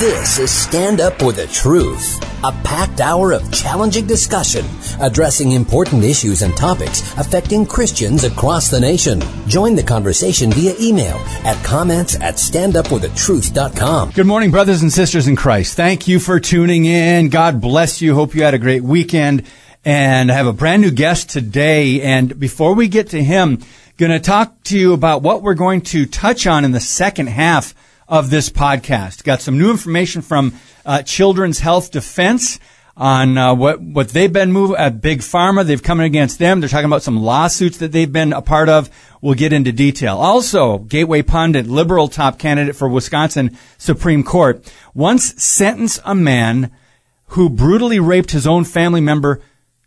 This is Stand Up for the Truth, a packed hour of challenging discussion addressing important issues and topics affecting Christians across the nation. Join the conversation via email at comments at standupforthetruth.com. Good morning, brothers and sisters in Christ. Thank you for tuning in. God bless you. Hope you had a great weekend. And I have a brand new guest today. And before we get to him, going to talk to you about what we're going to touch on in the second half of this podcast. Got some new information from uh, Children's Health Defense on uh, what what they've been moving at Big Pharma. They've come against them. They're talking about some lawsuits that they've been a part of. We'll get into detail. Also, Gateway Pundit, liberal top candidate for Wisconsin Supreme Court, once sentenced a man who brutally raped his own family member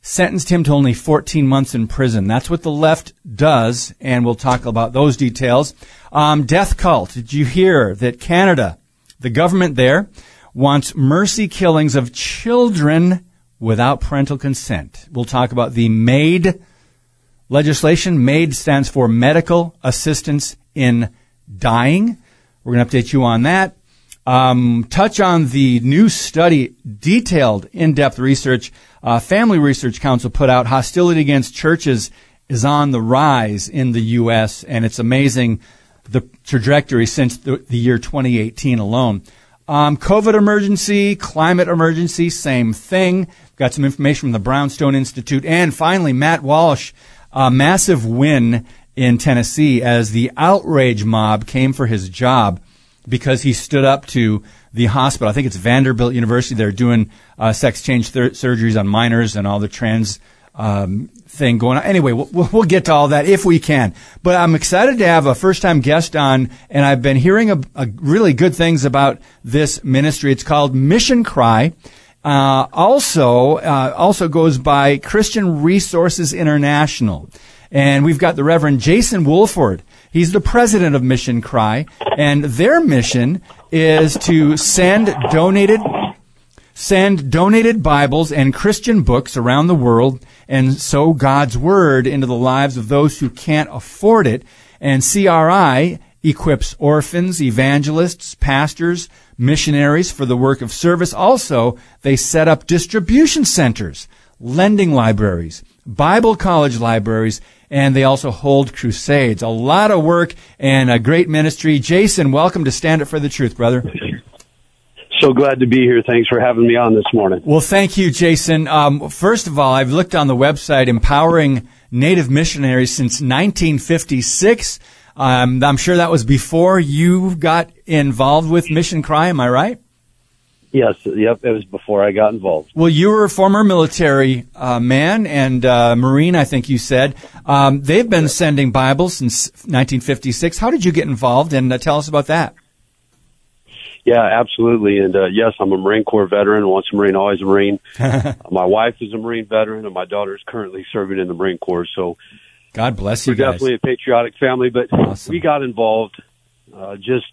sentenced him to only 14 months in prison. That's what the left does, and we'll talk about those details. Um, death cult. Did you hear that Canada, the government there, wants mercy killings of children without parental consent? We'll talk about the MAID legislation. MAID stands for Medical Assistance in Dying. We're going to update you on that. Um, touch on the new study, detailed, in-depth research uh, Family Research Council put out hostility against churches is on the rise in the U.S. and it's amazing the trajectory since the, the year 2018 alone. Um, COVID emergency, climate emergency, same thing. Got some information from the Brownstone Institute, and finally Matt Walsh, a massive win in Tennessee as the outrage mob came for his job because he stood up to the hospital. I think it's Vanderbilt University. They're doing uh, sex change surgeries on minors and all the trans um, thing going on. Anyway, we'll, we'll, get to all that if we can. But I'm excited to have a first time guest on, and I've been hearing a, a really good things about this ministry. It's called Mission Cry. Uh, also, uh, also goes by Christian Resources International. And we've got the Reverend Jason Wolford. He's the president of Mission Cry, and their mission is to send donated send donated Bibles and Christian books around the world and sow God's word into the lives of those who can't afford it. And CRI equips orphans, evangelists, pastors, missionaries for the work of service. Also, they set up distribution centers, lending libraries, Bible college libraries, and they also hold crusades. A lot of work and a great ministry. Jason, welcome to Stand Up for the Truth, brother. So glad to be here. Thanks for having me on this morning. Well, thank you, Jason. Um, first of all, I've looked on the website, empowering Native missionaries since 1956. Um, I'm sure that was before you got involved with Mission Cry. Am I right? Yes, yep, it was before I got involved. Well, you were a former military uh, man and uh, Marine, I think you said. Um, they've been sending Bibles since 1956. How did you get involved? And uh, tell us about that. Yeah, absolutely. And uh, yes, I'm a Marine Corps veteran. Once a Marine, always a Marine. my wife is a Marine veteran, and my daughter is currently serving in the Marine Corps. So, God bless you. We're guys. definitely a patriotic family. But awesome. we got involved uh, just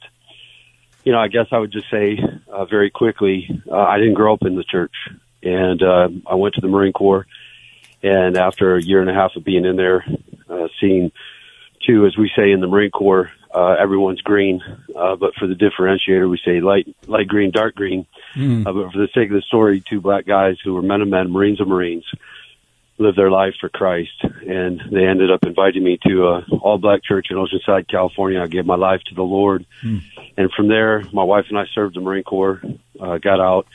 you know, I guess I would just say uh, very quickly, uh, I didn't grow up in the church, and uh, I went to the Marine Corps. And after a year and a half of being in there, uh, seeing two, as we say in the Marine Corps, uh, everyone's green, uh, but for the differentiator, we say light, light green, dark green. Mm. Uh, but for the sake of the story, two black guys who were men of men, Marines of Marines, lived their life for Christ, and they ended up inviting me to a all black church in Oceanside, California. I gave my life to the Lord, mm. and from there, my wife and I served the Marine Corps, uh, got out,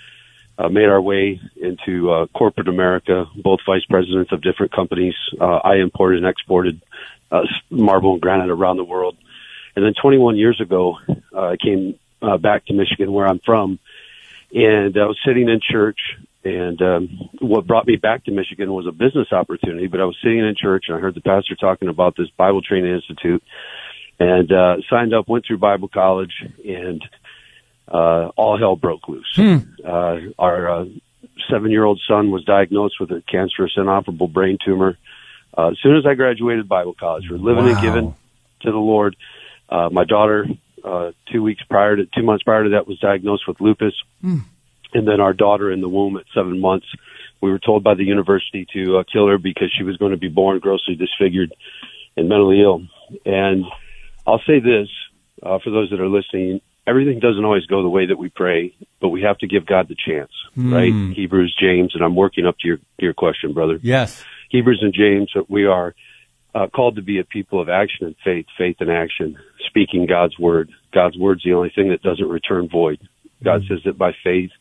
uh, made our way into uh, corporate America, both vice presidents of different companies. Uh, I imported and exported uh, marble and granite around the world, and then 21 years ago, uh, I came uh, back to Michigan, where I'm from, and I was sitting in church and um, what brought me back to Michigan was a business opportunity. But I was sitting in church and I heard the pastor talking about this Bible Training Institute, and uh, signed up, went through Bible college, and uh, all hell broke loose. Hmm. Uh, our uh, seven-year-old son was diagnosed with a cancerous, inoperable brain tumor. Uh, as soon as I graduated Bible college, we're living wow. and giving to the Lord. Uh, my daughter, uh, two weeks prior to, two months prior to that, was diagnosed with lupus. Hmm and then our daughter in the womb at seven months. We were told by the university to uh, kill her because she was going to be born grossly disfigured and mentally ill. And I'll say this uh, for those that are listening: everything doesn't always go the way that we pray, but we have to give God the chance, Mm. right? Hebrews, James, and I'm working up to your your question, brother. Yes. Hebrews and James, we are uh, called to be a people of action and faith, faith and action, speaking God's word. God's word's the only thing that doesn't return void. God says that by faith,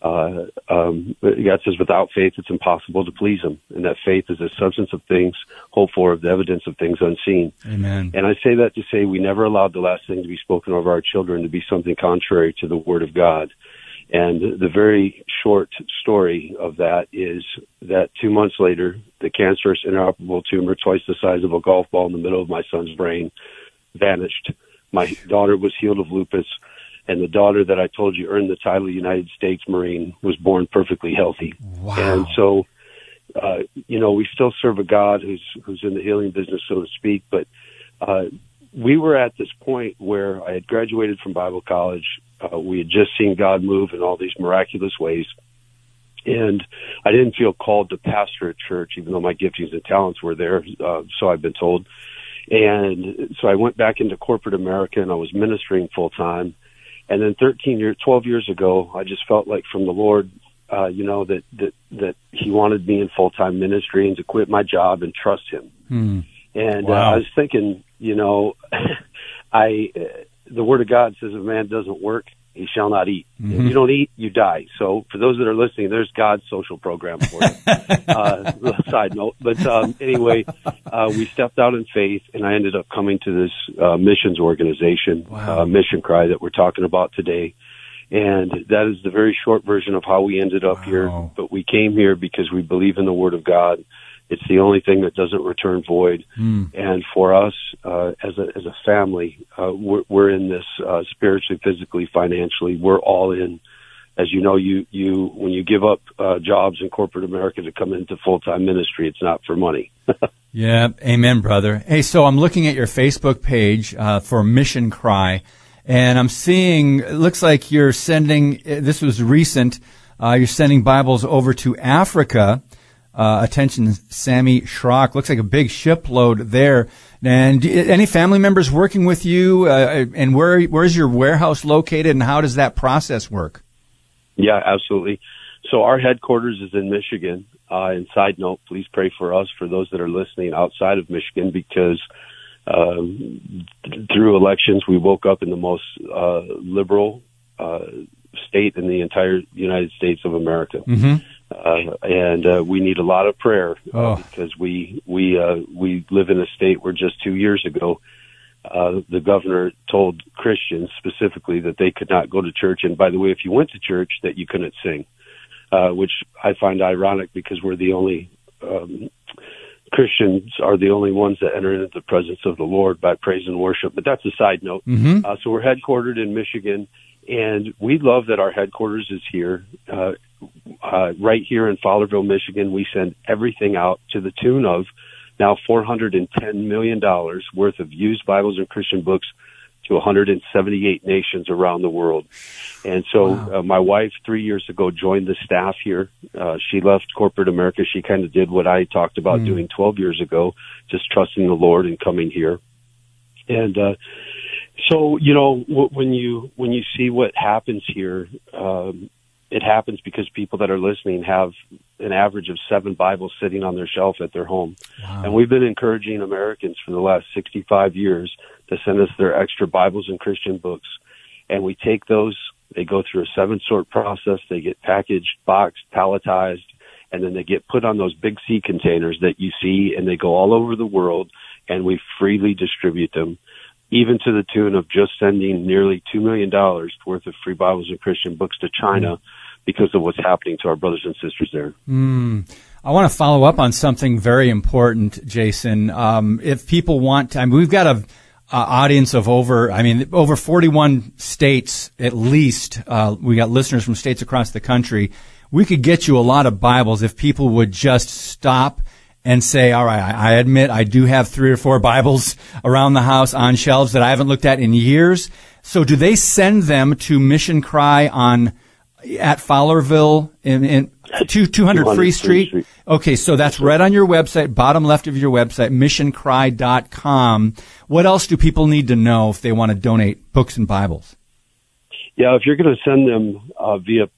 uh, um, God says without faith it's impossible to please Him, and that faith is the substance of things hoped for, of the evidence of things unseen. Amen. And I say that to say we never allowed the last thing to be spoken over our children to be something contrary to the Word of God. And the very short story of that is that two months later, the cancerous inoperable tumor, twice the size of a golf ball in the middle of my son's brain, vanished. My daughter was healed of lupus, and the daughter that I told you earned the title of United States Marine was born perfectly healthy. Wow. And so, uh, you know, we still serve a God who's who's in the healing business, so to speak. But uh, we were at this point where I had graduated from Bible college. Uh, we had just seen God move in all these miraculous ways. And I didn't feel called to pastor a church, even though my giftings and talents were there. Uh, so I've been told. And so I went back into corporate America and I was ministering full time. And then 13 years, 12 years ago, I just felt like from the Lord, uh, you know, that, that, that he wanted me in full time ministry and to quit my job and trust him. Hmm. And Wow. uh, I was thinking, you know, I, uh, the word of God says if man doesn't work, he shall not eat. If Mhm. you don't eat, you die. So for those that are listening, there's God's social program for you. uh, side note, but um, anyway, uh, we stepped out in faith, and I ended up coming to this uh, missions organization, Wow. uh, Mission Cry, that we're talking about today. And that is the very short version of how we ended up Wow. here. But we came here because we believe in the Word of God. It's the only thing that doesn't return void. Hmm. And for us, uh, as a as a family, uh, we're, we're in this uh, spiritually, physically, financially. We're all in. As you know, you you when you give up uh, jobs in corporate America to come into full time ministry, it's not for money. Yeah, amen, brother. Hey, so I'm looking at your Facebook page uh, for Mission Cry, and I'm seeing it looks like you're sending. This was recent. Uh, you're sending Bibles over to Africa. Uh, attention, Sammy Schrock. Looks like a big shipload there. And any family members working with you? Uh, and where where's your warehouse located? And how does that process work? Yeah, absolutely. So our headquarters is in Michigan. Uh, and side note, please pray for us for those that are listening outside of Michigan because um, through elections we woke up in the most uh, liberal uh, state in the entire United States of America. Mm-hmm. Uh, and uh, we need a lot of prayer uh, Oh. because we we uh, we live in a state where just two years ago uh, the governor told Christians specifically that they could not go to church, and by the way, if you went to church, that you couldn't sing, uh, which I find ironic because we're the only um, Christians are the only ones that enter into the presence of the Lord by praise and worship. But that's a side note. Mm-hmm. Uh, so we're headquartered in Michigan, and we love that our headquarters is here, uh, uh, right here in Fowlerville, Michigan. We send everything out to the tune of now $410 million worth of used Bibles and Christian books to 178 nations around the world. And so Wow. uh, my wife three years ago joined the staff here. Uh, she left corporate America. She kind of did what I talked about Mm. doing 12 years ago, just trusting the Lord and coming here. And, uh, so, you know, wh- when you, when you see what happens here, um, it happens because people that are listening have an average of seven Bibles sitting on their shelf at their home. Wow. And we've been encouraging Americans for the last 65 years to send us their extra Bibles and Christian books. And we take those, they go through a seven sort process, they get packaged, boxed, palletized, and then they get put on those big sea containers that you see and they go all over the world and we freely distribute them, even to the tune of just sending nearly $2 million worth of free Bibles and Christian books to China mm-hmm. Because of what's happening to our brothers and sisters there. Mm. I want to follow up on something very important, Jason. Um, if people want, to, I mean, we've got a, audience of over, I mean, over 41 states at least. Uh, we got listeners from states across the country. We could get you a lot of Bibles if people would just stop and say, all right, I admit I do have three or four Bibles around the house on shelves that I haven't looked at in years. So do they send them to Mission Cry on at Fowlerville in, in two, 200 Free 200 Free Street? Street. Okay, so that's right on your website, bottom left of your website, missioncry.com. What else do people need to know if they want to donate books and Bibles? Yeah, if you're going to send them uh, via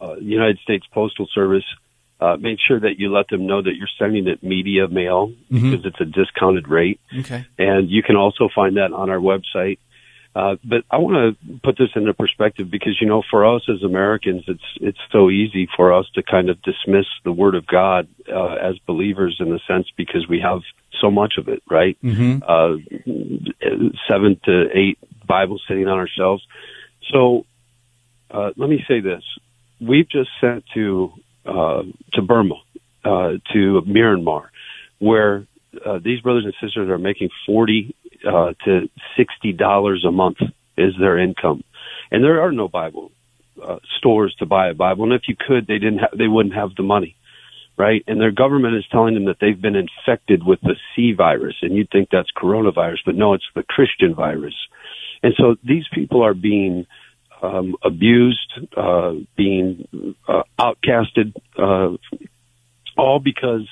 uh, United States Postal Service, uh, make sure that you let them know that you're sending it media mail mm-hmm. because it's a discounted rate. Okay. And you can also find that on our website. Uh, but I want to put this into perspective because, you know, for us as Americans, it's, it's so easy for us to kind of dismiss the Word of God, uh, as believers in the sense because we have so much of it, right? Mm-hmm. Uh, seven to eight Bibles sitting on our shelves. So, uh, let me say this. We've just sent to, uh, to Burma, uh, to Myanmar, where, uh, these brothers and sisters are making 40 uh, to sixty dollars a month is their income, and there are no Bible uh, stores to buy a Bible. And if you could, they didn't. Ha- they wouldn't have the money, right? And their government is telling them that they've been infected with the C virus, and you'd think that's coronavirus, but no, it's the Christian virus. And so these people are being um, abused, uh, being uh, outcasted, uh, all because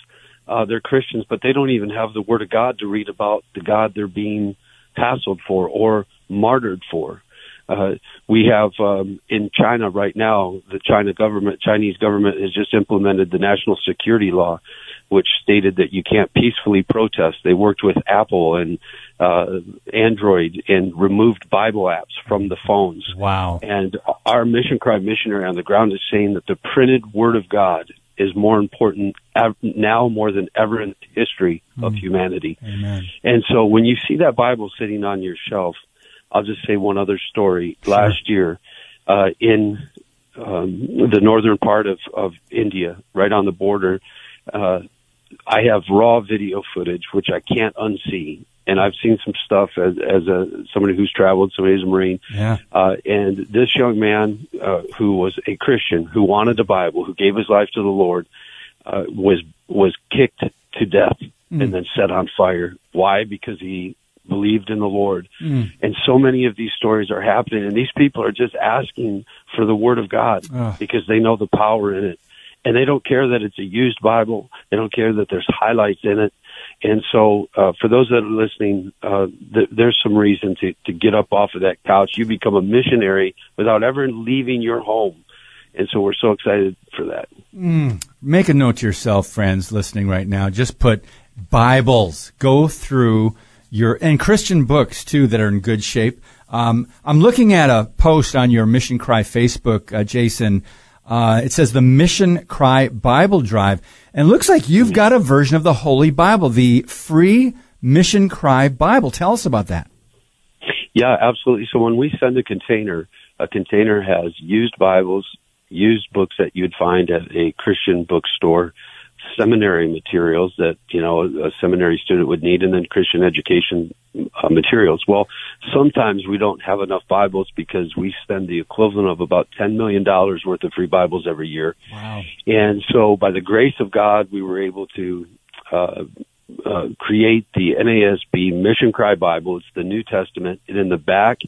uh, they're Christians, but they don't even have the Word of God to read about the God they're being hassled for or martyred for. Uh, we have um, in China right now, the China government, Chinese government has just implemented the national security law, which stated that you can't peacefully protest. They worked with Apple and uh, Android and removed Bible apps from the phones. Wow! And our mission cry missionary on the ground is saying that the printed Word of God is more important now more than ever in the history of mm. humanity. Amen. And so when you see that Bible sitting on your shelf, I'll just say one other story. Sure. Last year, uh, in um, the northern part of, of India, right on the border, uh, I have raw video footage which I can't unsee and I've seen some stuff as, as a somebody who's traveled, somebody who's a Marine. Yeah. Uh, and this young man uh, who was a Christian, who wanted the Bible, who gave his life to the Lord, uh, was was kicked to death mm. and then set on fire. Why? Because he believed in the Lord. Mm. And so many of these stories are happening, and these people are just asking for the Word of God because they know the power in it. And they don't care that it's a used Bible. They don't care that there's highlights in it. And so, uh, for those that are listening, uh, th- there's some reason to, to get up off of that couch. You become a missionary without ever leaving your home. And so we're so excited for that. Mm. Make a note to yourself, friends listening right now. Just put Bibles. Go through your, and Christian books too that are in good shape. Um, I'm looking at a post on your Mission Cry Facebook, uh, Jason. Uh, it says the Mission Cry Bible Drive. And looks like you've got a version of the Holy Bible, the free Mission Cry Bible. Tell us about that. Yeah, absolutely. So when we send a container, a container has used Bibles, used books that you'd find at a Christian bookstore, seminary materials that you know a seminary student would need, and then Christian education uh, materials. Well, sometimes we don't have enough Bibles because we spend the equivalent of about ten million dollars worth of free Bibles every year. Wow! And so, by the grace of God, we were able to. Uh, uh, create the NASB Mission Cry Bible. It's the New Testament, and in the back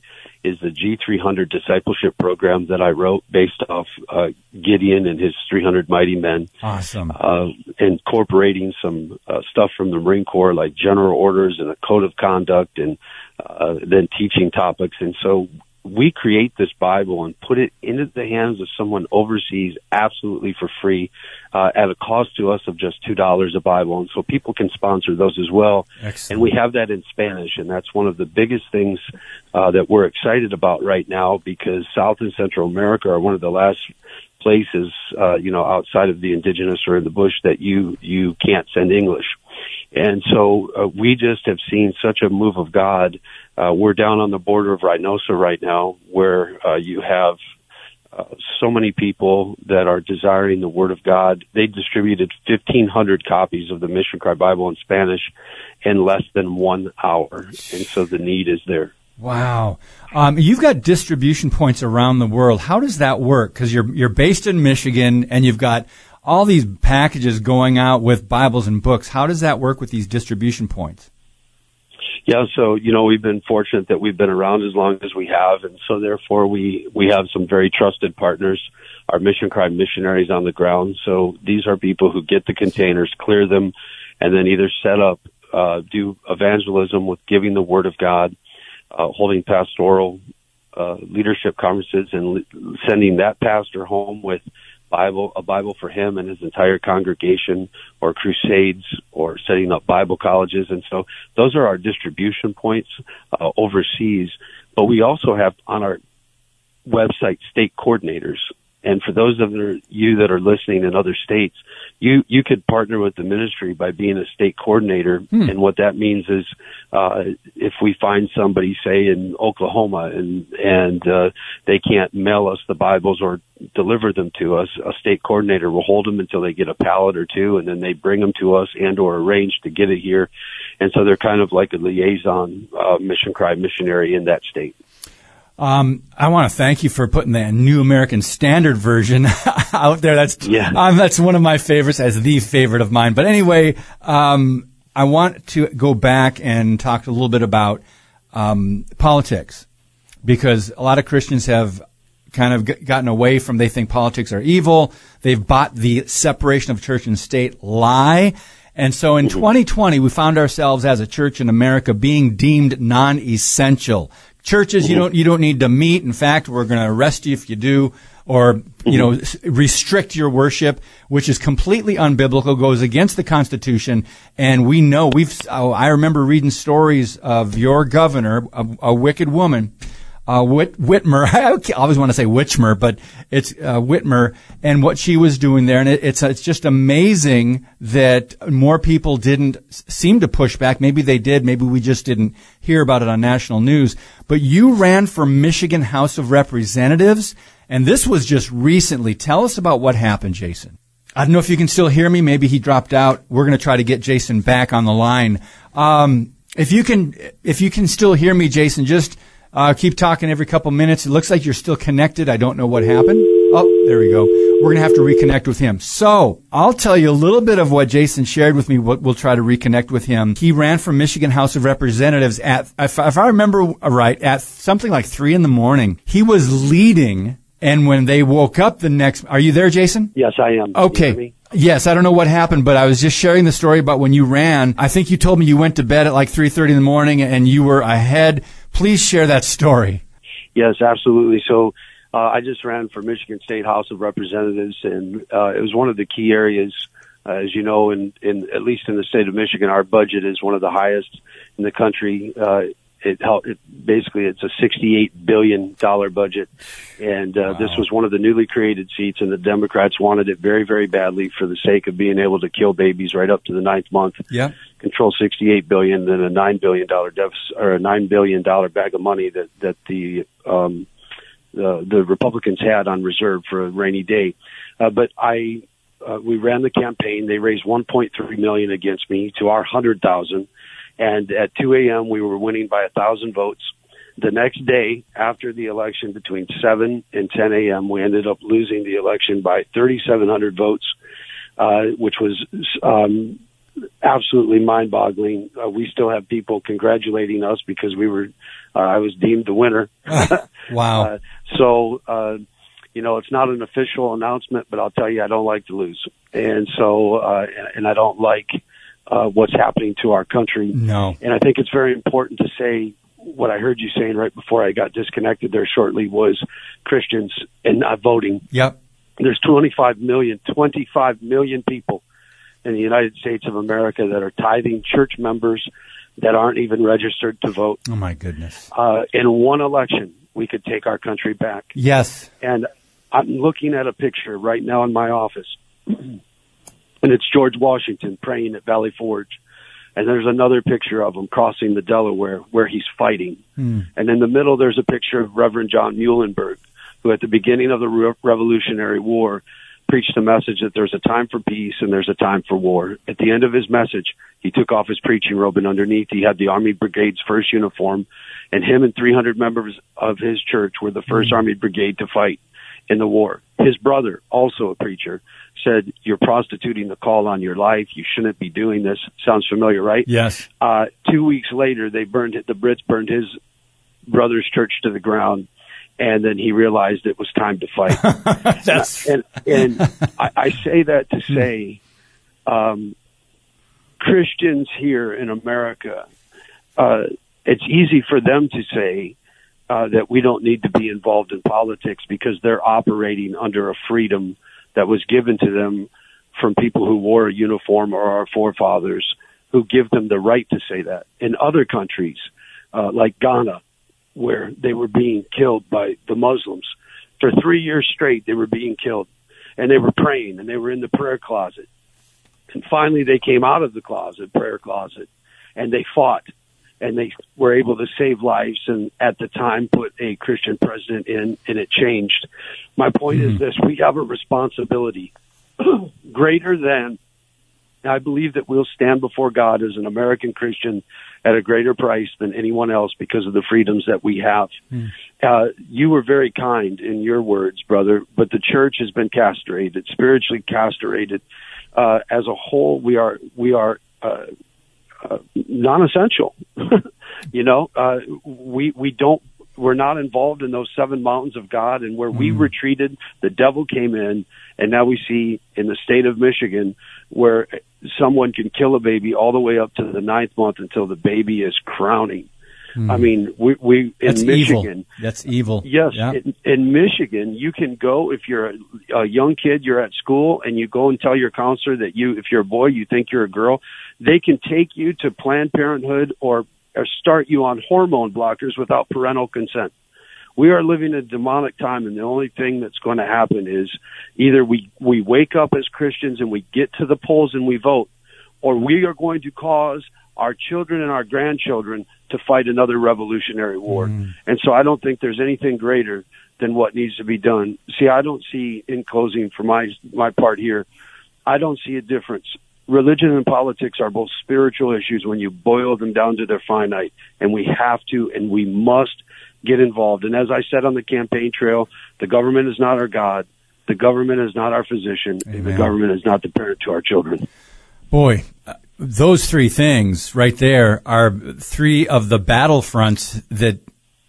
is the G300 discipleship program that I wrote based off uh, Gideon and his 300 mighty men. Awesome. Uh, incorporating some uh, stuff from the Marine Corps like general orders and a code of conduct and uh, then teaching topics. And so we create this Bible and put it into the hands of someone overseas absolutely for free uh, at a cost to us of just two dollars a Bible, and so people can sponsor those as well. Excellent. And we have that in Spanish, and that's one of the biggest things uh, that we're excited about right now because South and Central America are one of the last places, uh, you know, outside of the indigenous or in the bush that you you can't send English. And so uh, we just have seen such a move of God. Uh, we're down on the border of Reynosa right now, where uh, you have uh, so many people that are desiring the Word of God. They distributed 1,500 copies of the Mission Cry Bible in Spanish in less than one hour, and so the need is there. Wow, um, you've got distribution points around the world. How does that work? Because you're you're based in Michigan, and you've got all these packages going out with Bibles and books. How does that work with these distribution points? Yeah, so you know we've been fortunate that we've been around as long as we have, and so therefore we we have some very trusted partners. Our mission cry missionaries on the ground. So these are people who get the containers, clear them, and then either set up, uh, do evangelism with giving the word of God, uh, holding pastoral uh, leadership conferences and sending that pastor home with Bible, a Bible for him and his entire congregation, or crusades, or setting up Bible colleges, and so those are our distribution points uh, overseas. But we also have on our website state coordinators, and for those of you that are listening in other states, you you could partner with the ministry by being a state coordinator. Hmm. And what that means is, uh, if we find somebody, say in Oklahoma, and and uh, they can't mail us the Bibles or deliver them to us, a state coordinator will hold them until they get a pallet or two, and then they bring them to us and or arrange to get it here. And so they're kind of like a liaison uh, mission cry missionary in that state. Um, I want to thank you for putting the New American Standard version out there. That's yeah. Um, that's one of my favorites, as the favorite of mine. But anyway, um, I want to go back and talk a little bit about um, politics because a lot of Christians have kind of gotten away from they think politics are evil. They've bought the separation of church and state lie. And so in 2020, we found ourselves as a church in America being deemed non-essential. Churches, you don't you don't need to meet. In fact, we're going to arrest you if you do, or you know, restrict your worship, which is completely unbiblical, goes against the Constitution. And we know we've. Oh, I remember reading stories of your governor, a, a wicked woman, uh, Whit- Whitmer. I always want to say Whitmer, but it's uh, Whitmer and what she was doing there. And it, it's it's just amazing that more people didn't seem to push back. Maybe they did. Maybe we just didn't hear about it on national news. But you ran for Michigan House of Representatives, and this was just recently. Tell us about what happened, Jason. I don't know if you can still hear me. Maybe he dropped out. We're going to try to get Jason back on the line. Um, if you can, if you can still hear me, Jason, just uh, keep talking every couple minutes. It looks like you're still connected. I don't know what happened. Oh, there we go. We're going to have to reconnect with him. So I'll tell you a little bit of what Jason shared with me. What we'll try to reconnect with him. He ran for Michigan House of Representatives at, if, if I remember right, at something like three in the morning. He was leading and when they woke up the next, are you there, Jason? Yes, I am. Okay. Yes, I don't know what happened, but I was just sharing the story about when you ran. I think you told me you went to bed at like 3:30 in the morning and you were ahead Please share that story. Yes, absolutely. So uh, I just ran for Michigan State House of Representatives, and uh, it was one of the key areas. Uh, as you know, in, in at least in the state of Michigan, our budget is one of the highest in the country. Uh, it, it basically it's a 68 billion dollar budget, and uh, wow. this was one of the newly created seats, and the Democrats wanted it very, very badly for the sake of being able to kill babies right up to the ninth month. Yeah control 68 billion than a 9 billion dollar deficit or a 9 billion dollar bag of money that that the um the, the Republicans had on reserve for a rainy day. Uh, but I uh, we ran the campaign. They raised 1.3 million against me to our 100,000, and at 2 a.m. we were winning by a thousand votes. The next day, after the election, between 7 and 10 a.m., we ended up losing the election by 3,700 votes, uh, which was um, absolutely mind-boggling. Uh, we still have people congratulating us because we were, uh, I was deemed the winner. wow. Uh, so, uh, you know, it's not an official announcement, but I'll tell you, I don't like to lose. And so, uh, and I don't like, uh, what's happening to our country. No. And I think it's very important to say what I heard you saying right before I got disconnected there shortly was Christians and not voting. Yep. There's 25 million, 25 million people in the United States of America that are tithing church members that aren't even registered to vote. Oh my goodness. Uh, in one election, we could take our country back. Yes. And I'm looking at a picture right now in my office, and it's George Washington praying at Valley Forge. And there's another picture of him crossing the Delaware where he's fighting. Hmm. And in the middle, there's a picture of Reverend John Muhlenberg, who at the beginning of the Re- Revolutionary War preached a message that there's a time for peace and there's a time for war. At the end of his message, he took off his preaching robe and underneath he had the Army Brigade's first uniform and him and 300 members of his church were the 1st mm-hmm. Army Brigade to fight in the war. His brother, also a preacher, said, you're prostituting the call on your life. You shouldn't be doing this. Sounds familiar, right? Yes. Uh, two weeks later, they burned it. The Brits burned his brother's church to the ground and then he realized it was time to fight. That's and and I, I say that to say, um, Christians here in America, uh, it's easy for them to say uh, that we don't need to be involved in politics because they're operating under a freedom that was given to them from people who wore a uniform or our forefathers who give them the right to say that. In other countries, uh, like Ghana, where they were being killed by the Muslims, for three years straight, they were being killed and they were praying and they were in the prayer closet. And finally they came out of the closet, prayer closet, and they fought and they were able to save lives and at the time put a Christian president in and it changed. My point mm-hmm. is this, we have a responsibility greater than I believe that we'll stand before God as an American Christian at a greater price than anyone else because of the freedoms that we have. Mm. Uh, you were very kind in your words, brother, but the church has been castrated, spiritually castrated. Uh, as a whole, we are we are uh, uh, non-essential. you know, uh, we we don't we're not involved in those seven mountains of God, and where mm. we retreated, the devil came in, and now we see in the state of Michigan where someone can kill a baby all the way up to the ninth month until the baby is crowning. Mm. I mean, we, we in That's Michigan. Evil. That's evil. Yes, yeah. in, in Michigan, you can go if you're a, a young kid, you're at school, and you go and tell your counselor that you, if you're a boy, you think you're a girl. They can take you to Planned Parenthood or, or start you on hormone blockers without parental consent we are living a demonic time and the only thing that's going to happen is either we we wake up as Christians and we get to the polls and we vote or we are going to cause our children and our grandchildren to fight another revolutionary war. Mm. And so I don't think there's anything greater than what needs to be done. See, I don't see in closing for my my part here, I don't see a difference. Religion and politics are both spiritual issues when you boil them down to their finite and we have to and we must get involved. And as I said on the campaign trail, the government is not our God. The government is not our physician. Amen. The government is not the parent to our children. Boy, those three things right there are three of the battlefronts that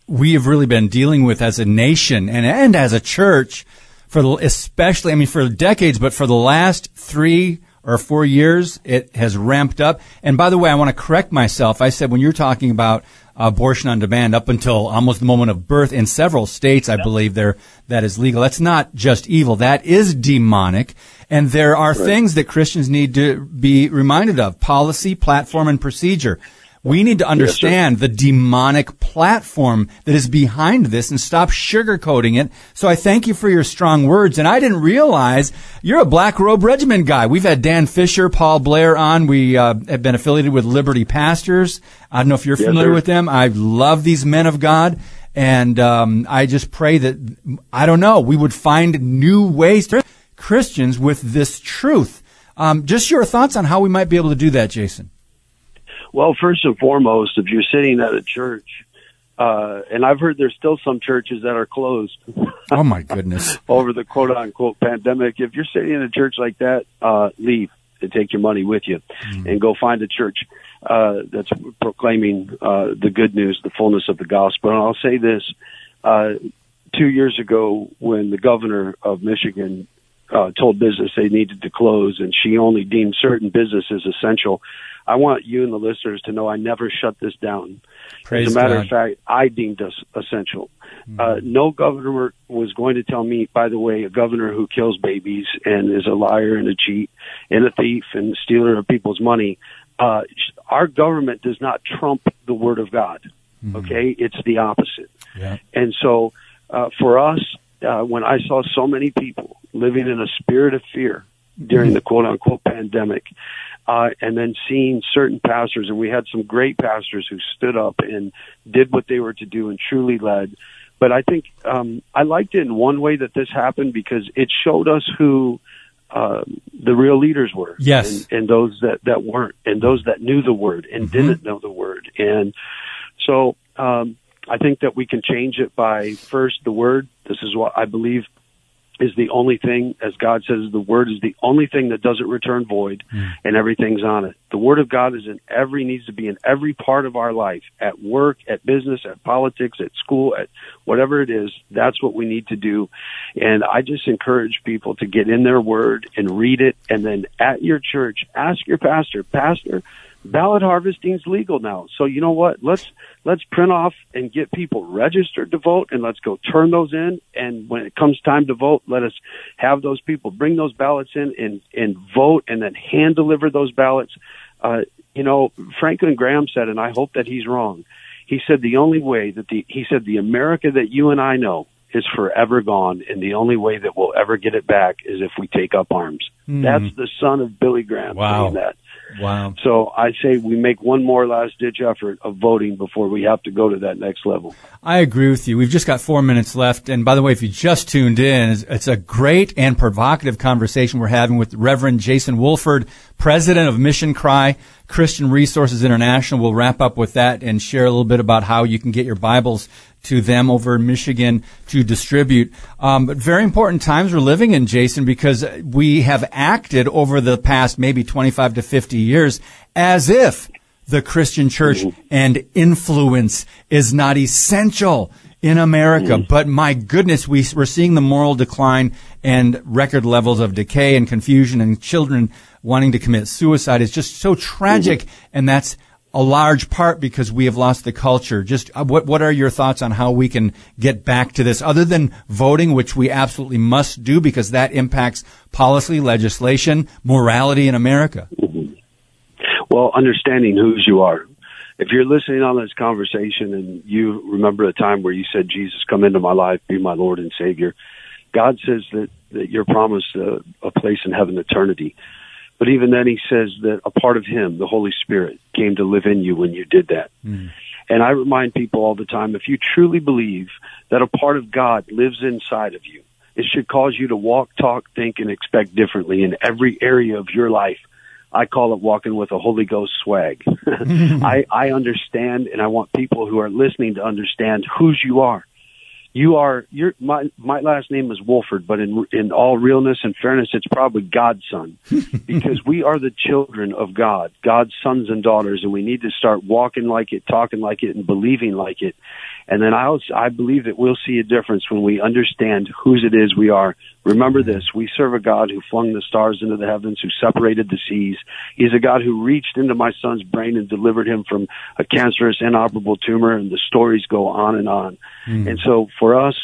we have really been dealing with as a nation and, and as a church for the, especially, I mean, for decades, but for the last three or four years, it has ramped up. And by the way, I want to correct myself. I said when you're talking about abortion on demand up until almost the moment of birth in several states, I believe there that is legal. That's not just evil. That is demonic. And there are right. things that Christians need to be reminded of. Policy, platform, and procedure. We need to understand yes, the demonic platform that is behind this and stop sugarcoating it. So I thank you for your strong words. And I didn't realize you're a Black Robe Regiment guy. We've had Dan Fisher, Paul Blair on. We uh, have been affiliated with Liberty Pastors. I don't know if you're yes, familiar sir. with them. I love these men of God. And um, I just pray that, I don't know, we would find new ways to Christians with this truth. Um, just your thoughts on how we might be able to do that, Jason. Well, first and foremost, if you're sitting at a church, uh, and I've heard there's still some churches that are closed. oh my goodness! over the quote unquote pandemic, if you're sitting in a church like that, uh, leave and take your money with you, mm. and go find a church uh, that's proclaiming uh, the good news, the fullness of the gospel. And I'll say this: uh, two years ago, when the governor of Michigan uh, told business they needed to close, and she only deemed certain businesses essential. I want you and the listeners to know I never shut this down. Praise As a matter God. of fact, I deemed us essential. Mm-hmm. Uh, no governor was going to tell me, by the way, a governor who kills babies and is a liar and a cheat and a thief and a stealer of people's money. Uh, our government does not trump the word of God. Mm-hmm. Okay. It's the opposite. Yeah. And so, uh, for us, uh, when I saw so many people living in a spirit of fear during the quote unquote pandemic, uh, and then seeing certain pastors, and we had some great pastors who stood up and did what they were to do and truly led. But I think um, I liked it in one way that this happened because it showed us who uh, the real leaders were. Yes, and, and, those that that weren't, and those that knew the word and mm-hmm. didn't know the word. And so um, I think that we can change it by first the word. This is what I believe is the only thing, as God says, the word is the only thing that doesn't return void mm. and everything's on it. The word of God is in every, needs to be in every part of our life, at work, at business, at politics, at school, at whatever it is. That's what we need to do. And I just encourage people to get in their word and read it. And then at your church, ask your pastor, pastor, ballot harvesting is legal now. So you know what? Let's let's print off and get people registered to vote, and let's go turn those in. And when it comes time to vote, let us have those people bring those ballots in and and vote, and then hand deliver those ballots. Uh, you know, Franklin Graham said, and I hope that he's wrong. He said the only way that the he said the America that you and I know is forever gone, and the only way that we'll ever get it back is if we take up arms. Mm. That's the son of Billy Graham wow. saying that. Wow. So I say we make one more last ditch effort of voting before we have to go to that next level. I agree with you. We've just got four minutes left. And by the way, if you just tuned in, it's a great and provocative conversation we're having with Reverend Jason Wolford, president of Mission Cry Christian Resources International. We'll wrap up with that and share a little bit about how you can get your Bibles to them over in Michigan to distribute. Um, but very important times we're living in, Jason, because we have acted over the past maybe 25 to 50 years as if the Christian church and influence is not essential in America. Mm. But my goodness, we, we're seeing the moral decline and record levels of decay and confusion and children wanting to commit suicide is just so tragic. Mm-hmm. And that's a large part because we have lost the culture. Just uh, what what are your thoughts on how we can get back to this, other than voting, which we absolutely must do because that impacts policy, legislation, morality in America. Mm-hmm. Well, understanding whose you are. If you're listening on this conversation and you remember a time where you said, "Jesus, come into my life, be my Lord and Savior," God says that that you're promised a, a place in heaven, eternity. But even then, he says that a part of him, the Holy Spirit, came to live in you when you did that. Mm. And I remind people all the time if you truly believe that a part of God lives inside of you, it should cause you to walk, talk, think, and expect differently in every area of your life. I call it walking with a Holy Ghost swag. I, I understand, and I want people who are listening to understand whose you are you are your my my last name is Wolford, but in in all realness and fairness, it's probably God's son, because we are the children of God, God's sons and daughters, and we need to start walking like it, talking like it, and believing like it. And then I also, I believe that we'll see a difference when we understand whose it is we are. Remember this: we serve a God who flung the stars into the heavens, who separated the seas. He's a God who reached into my son's brain and delivered him from a cancerous, inoperable tumor. And the stories go on and on. Mm. And so for us,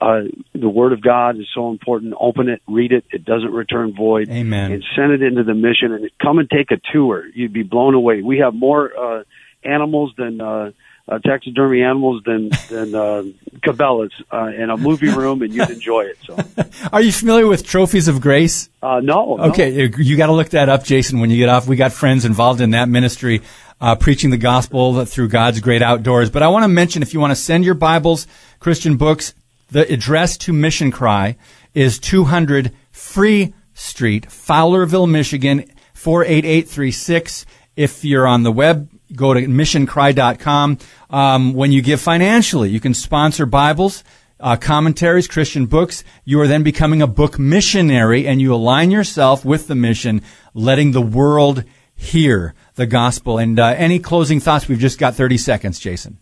uh, the Word of God is so important. Open it, read it. It doesn't return void. Amen. And send it into the mission and come and take a tour. You'd be blown away. We have more uh, animals than uh, uh, taxidermy animals than than uh, Cabela's uh, in a movie room, and you'd enjoy it. So, are you familiar with Trophies of Grace? Uh, no. Okay, no. you got to look that up, Jason. When you get off, we got friends involved in that ministry. Uh, preaching the gospel through God's great outdoors. But I want to mention if you want to send your Bibles, Christian books, the address to Mission Cry is 200 Free Street, Fowlerville, Michigan, 48836. If you're on the web, go to missioncry.com. Um, when you give financially, you can sponsor Bibles, uh, commentaries, Christian books. You are then becoming a book missionary and you align yourself with the mission, letting the world hear the gospel. And uh, any closing thoughts? We've just got 30 seconds, Jason.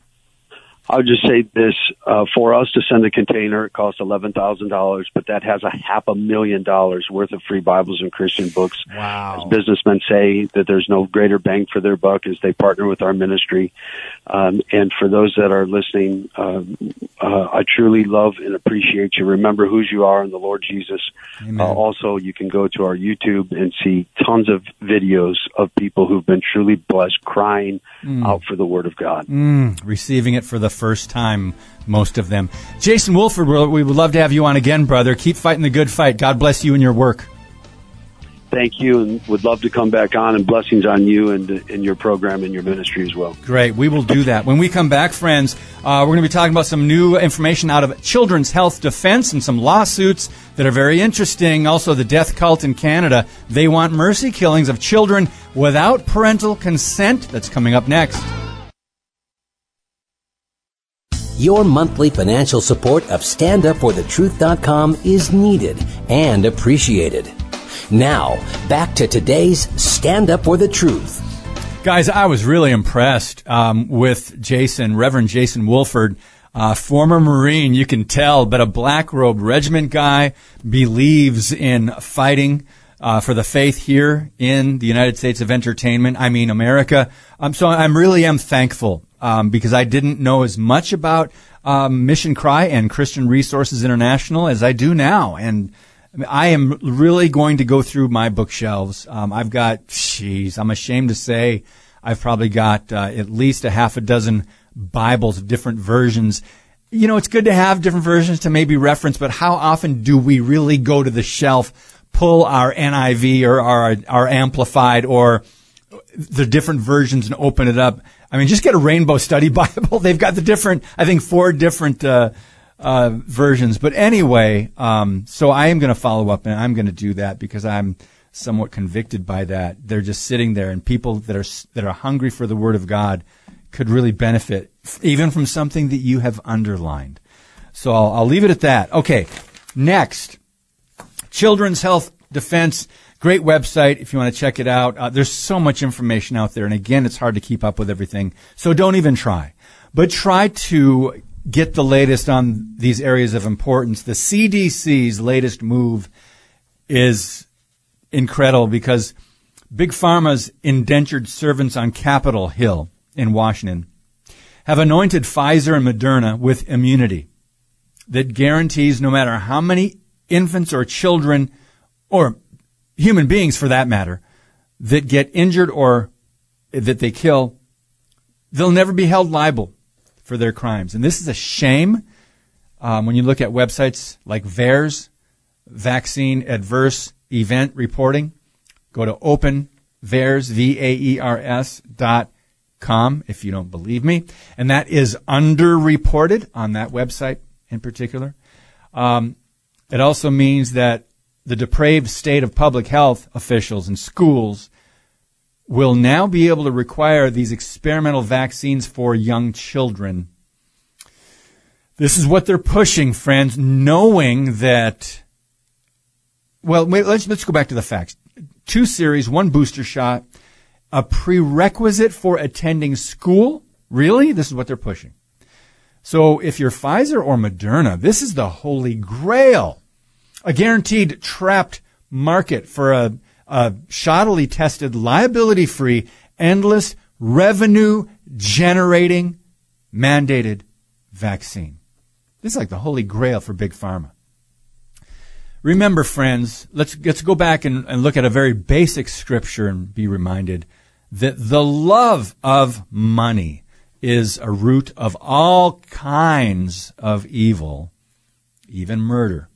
I would just say this: uh, for us to send a container, it costs eleven thousand dollars, but that has a half a million dollars worth of free Bibles and Christian books. Wow! As businessmen say that there's no greater bang for their buck as they partner with our ministry. Um, and for those that are listening, um, uh, I truly love and appreciate you. Remember whose you are in the Lord Jesus. Uh, also, you can go to our YouTube and see tons of videos of people who've been truly blessed, crying mm. out for the Word of God, mm. receiving it for the first time, most of them. Jason Wolford, we would love to have you on again, brother. Keep fighting the good fight. God bless you and your work. Thank you, and would love to come back on. And blessings on you and in your program and your ministry as well. Great, we will do that when we come back, friends. Uh, we're going to be talking about some new information out of Children's Health Defense and some lawsuits that are very interesting. Also, the death cult in Canada. They want mercy killings of children without parental consent. That's coming up next. Your monthly financial support of StandUpForTheTruth.com is needed and appreciated. Now, back to today's Stand Up for the Truth. Guys, I was really impressed um, with Jason, Reverend Jason Wolford, uh, former Marine, you can tell, but a black robe regiment guy, believes in fighting uh, for the faith here in the United States of Entertainment. I mean, America. Um, so I'm really am thankful um, because I didn't know as much about um, Mission Cry and Christian Resources International as I do now, and I am really going to go through my bookshelves. Um, I've got, jeez, I'm ashamed to say, I've probably got uh, at least a half a dozen Bibles, of different versions you know, it's good to have different versions to maybe reference, but how often do we really go to the shelf pull our NIV or our, our amplified or the different versions and open it up. I mean, just get a Rainbow Study Bible. They've got the different, I think, four different uh, uh, versions. But anyway, um, so I am going to follow up and I'm going to do that because I'm somewhat convicted by that. They're just sitting there, and people that are that are hungry for the Word of God could really benefit even from something that you have underlined. So I'll, I'll leave it at that. Okay, next. Children's Health Defense, great website if you want to check it out. Uh, there's so much information out there. And again, it's hard to keep up with everything. So don't even try. But try to get the latest on these areas of importance. The CDC's latest move is incredible because Big Pharma's indentured servants on Capitol Hill in Washington have anointed Pfizer and Moderna with immunity that guarantees no matter how many infants or children or human beings for that matter that get injured or that they kill, they'll never be held liable for their crimes. And this is a shame um, when you look at websites like VAERS, Vaccine Adverse Event Reporting. Go to open VAERS, V-A-E-R-S dot com if you don't believe me. And that is underreported on that website in particular. Um, it also means that the depraved state of public health officials and schools will now be able to require these experimental vaccines for young children. This is what they're pushing, friends, knowing that. Well, wait, let's let's go back to the facts. Two series, one booster shot, a prerequisite for attending school. Really, this is what they're pushing. So if you're Pfizer or Moderna, this is the holy grail. A guaranteed trapped market for a, a shoddily tested, liability free, endless revenue generating mandated vaccine. This is like the holy grail for big pharma. Remember, friends, let's, let's go back and, and look at a very basic scripture and be reminded that the love of money is a root of all kinds of evil, even murder.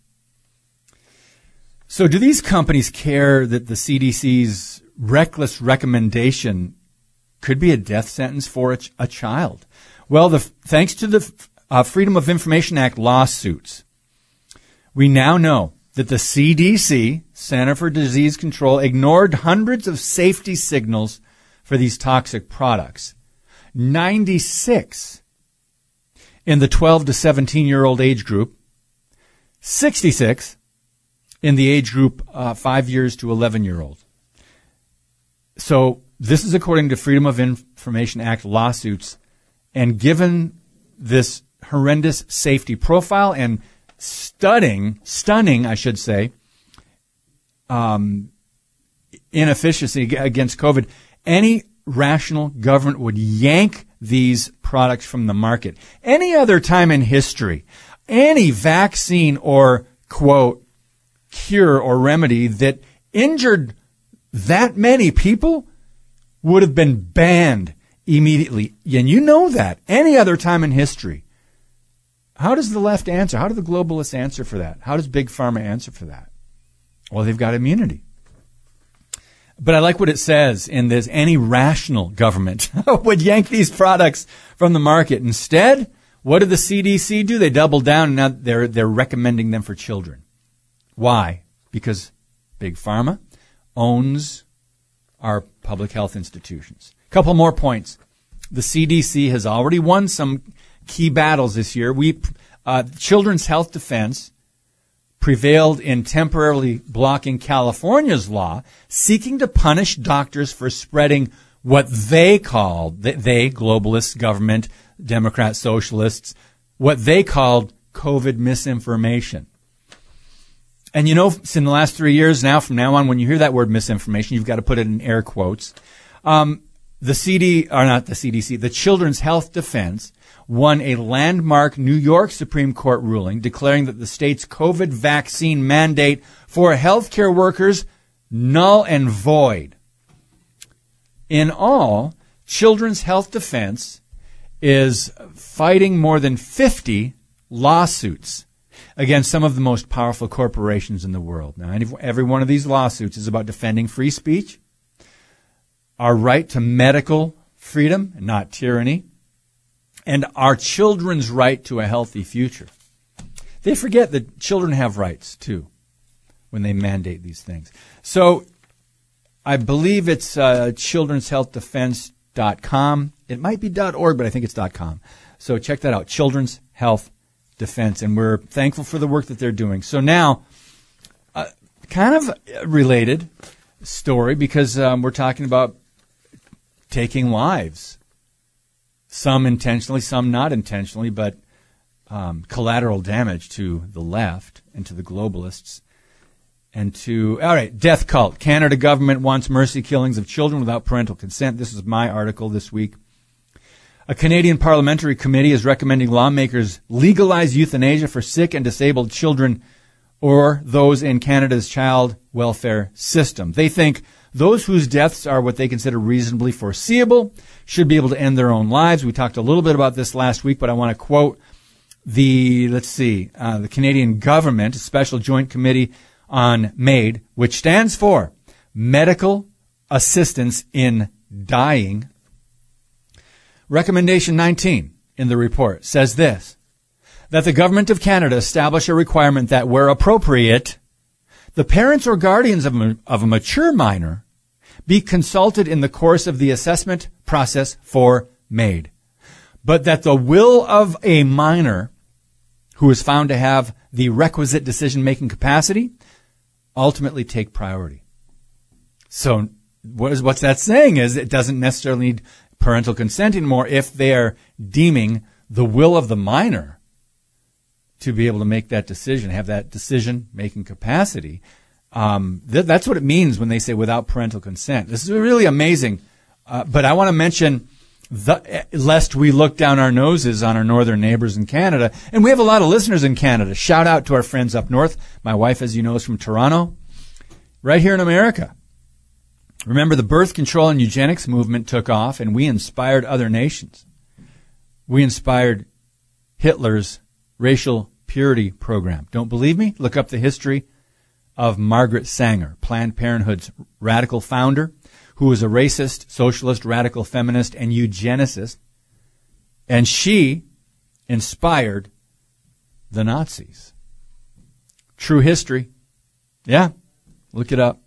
So, do these companies care that the CDC's reckless recommendation could be a death sentence for a, a child? Well, the, thanks to the uh, Freedom of Information Act lawsuits, we now know that the CDC, Center for Disease Control, ignored hundreds of safety signals for these toxic products. 96 in the 12 to 17 year old age group, 66 in the age group uh, 5 years to 11 year old. So this is according to Freedom of Information Act lawsuits. And given this horrendous safety profile and stunning, stunning, I should say, um, inefficiency against COVID, any rational government would yank these products from the market. Any other time in history, any vaccine or quote, cure or remedy that injured that many people would have been banned immediately. And you know that. Any other time in history. How does the left answer? How do the globalists answer for that? How does Big Pharma answer for that? Well, they've got immunity. But I like what it says in this any rational government would yank these products from the market. Instead, what did the CDC do? They doubled down and now they're, they're recommending them for children. Why? Because Big Pharma owns our public health institutions. A couple more points. The CDC has already won some key battles this year. We, uh, Children's Health Defense prevailed in temporarily blocking California's law seeking to punish doctors for spreading what they called, they, globalist government, Democrat socialists, what they called COVID misinformation. And you know, in the last three years now, from now on, when you hear that word misinformation, you've got to put it in air quotes. Um, the CD, or not the CDC, the Children's Health Defense won a landmark New York Supreme Court ruling declaring that the state's COVID vaccine mandate for healthcare workers null and void. In all, Children's Health Defense is fighting more than 50 lawsuits against some of the most powerful corporations in the world. Now, every one of these lawsuits is about defending free speech, our right to medical freedom, not tyranny, and our children's right to a healthy future. They forget that children have rights too when they mandate these things. So I believe it's uh, children'shealthdefense.com. It might be .org, but I think it's .com. So check that out, Children's Health Defense, and we're thankful for the work that they're doing. So now, uh, kind of related story because um, we're talking about taking lives, some intentionally, some not intentionally, but um, collateral damage to the left and to the globalists and to all right death cult. Canada government wants mercy killings of children without parental consent. This is my article this week a canadian parliamentary committee is recommending lawmakers legalize euthanasia for sick and disabled children or those in canada's child welfare system they think those whose deaths are what they consider reasonably foreseeable should be able to end their own lives we talked a little bit about this last week but i want to quote the let's see uh, the canadian government special joint committee on MAID, which stands for Medical Assistance in Dying. Recommendation 19 in the report says this that the Government of Canada establish a requirement that, where appropriate, the parents or guardians of a, of a mature minor be consulted in the course of the assessment process for MAID, but that the will of a minor who is found to have the requisite decision making capacity ultimately take priority. So what is, what's that saying is it doesn't necessarily need parental consent anymore if they're deeming the will of the minor to be able to make that decision, have that decision making capacity. Um, th- that's what it means when they say without parental consent. This is really amazing. Uh, but I want to mention the, lest we look down our noses on our northern neighbors in Canada. And we have a lot of listeners in Canada. Shout out to our friends up north. My wife, as you know, is from Toronto, right here in America. Remember, the birth control and eugenics movement took off, and we inspired other nations. We inspired Hitler's racial purity program. Don't believe me? Look up the history of Margaret Sanger, Planned Parenthood's radical founder who was a racist, socialist, radical feminist, and eugenicist. And she inspired the Nazis. True history. Yeah, look it up.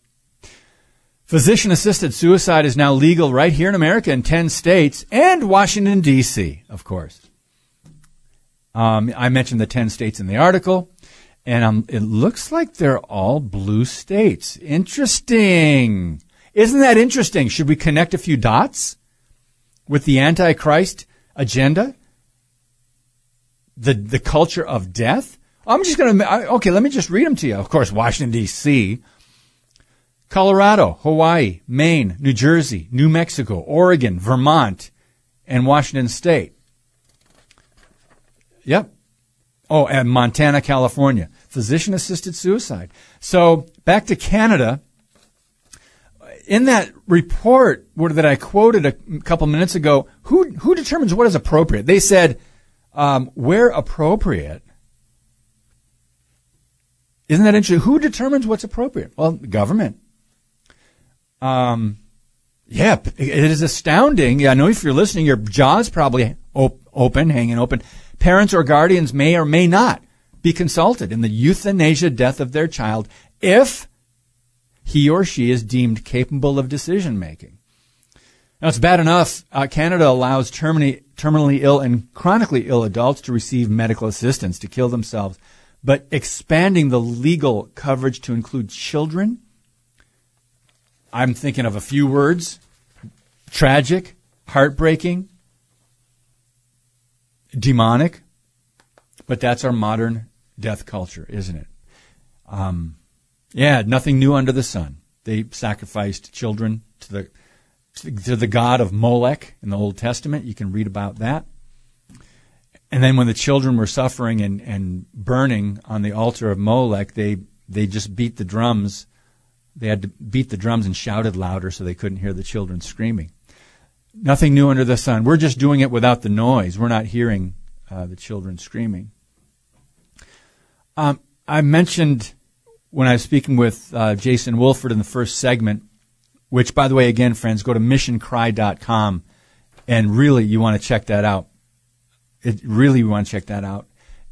Physician assisted suicide is now legal right here in America in 10 states and Washington, D.C., of course. Um, I mentioned the 10 states in the article, and um, it looks like they're all blue states. Interesting. Isn't that interesting? Should we connect a few dots with the Antichrist agenda? The, the culture of death? I'm just going to, okay, let me just read them to you. Of course, Washington, D.C., Colorado, Hawaii, Maine, New Jersey, New Mexico, Oregon, Vermont, and Washington State. Yep. Oh, and Montana, California. Physician assisted suicide. So back to Canada in that report that I quoted a couple minutes ago, who who determines what is appropriate? They said um, where appropriate. Isn't that interesting? Who determines what's appropriate? Well, the government. Um, yeah, it is astounding. I know if you're listening, your jaw's probably op- open, hanging open. Parents or guardians may or may not be consulted in the euthanasia death of their child if he or she is deemed capable of decision making. Now, it's bad enough uh, Canada allows terminally, terminally ill and chronically ill adults to receive medical assistance to kill themselves, but expanding the legal coverage to include children, I'm thinking of a few words tragic, heartbreaking, demonic, but that's our modern death culture, isn't it? Um, yeah, nothing new under the sun. They sacrificed children to the to the god of Molech in the Old Testament. You can read about that. And then when the children were suffering and, and burning on the altar of Molech, they, they just beat the drums. They had to beat the drums and shouted louder so they couldn't hear the children screaming. Nothing new under the sun. We're just doing it without the noise. We're not hearing uh, the children screaming. Um, I mentioned when I was speaking with uh, Jason Wolford in the first segment, which, by the way, again, friends, go to missioncry.com and really you want to check that out it really we want to check that out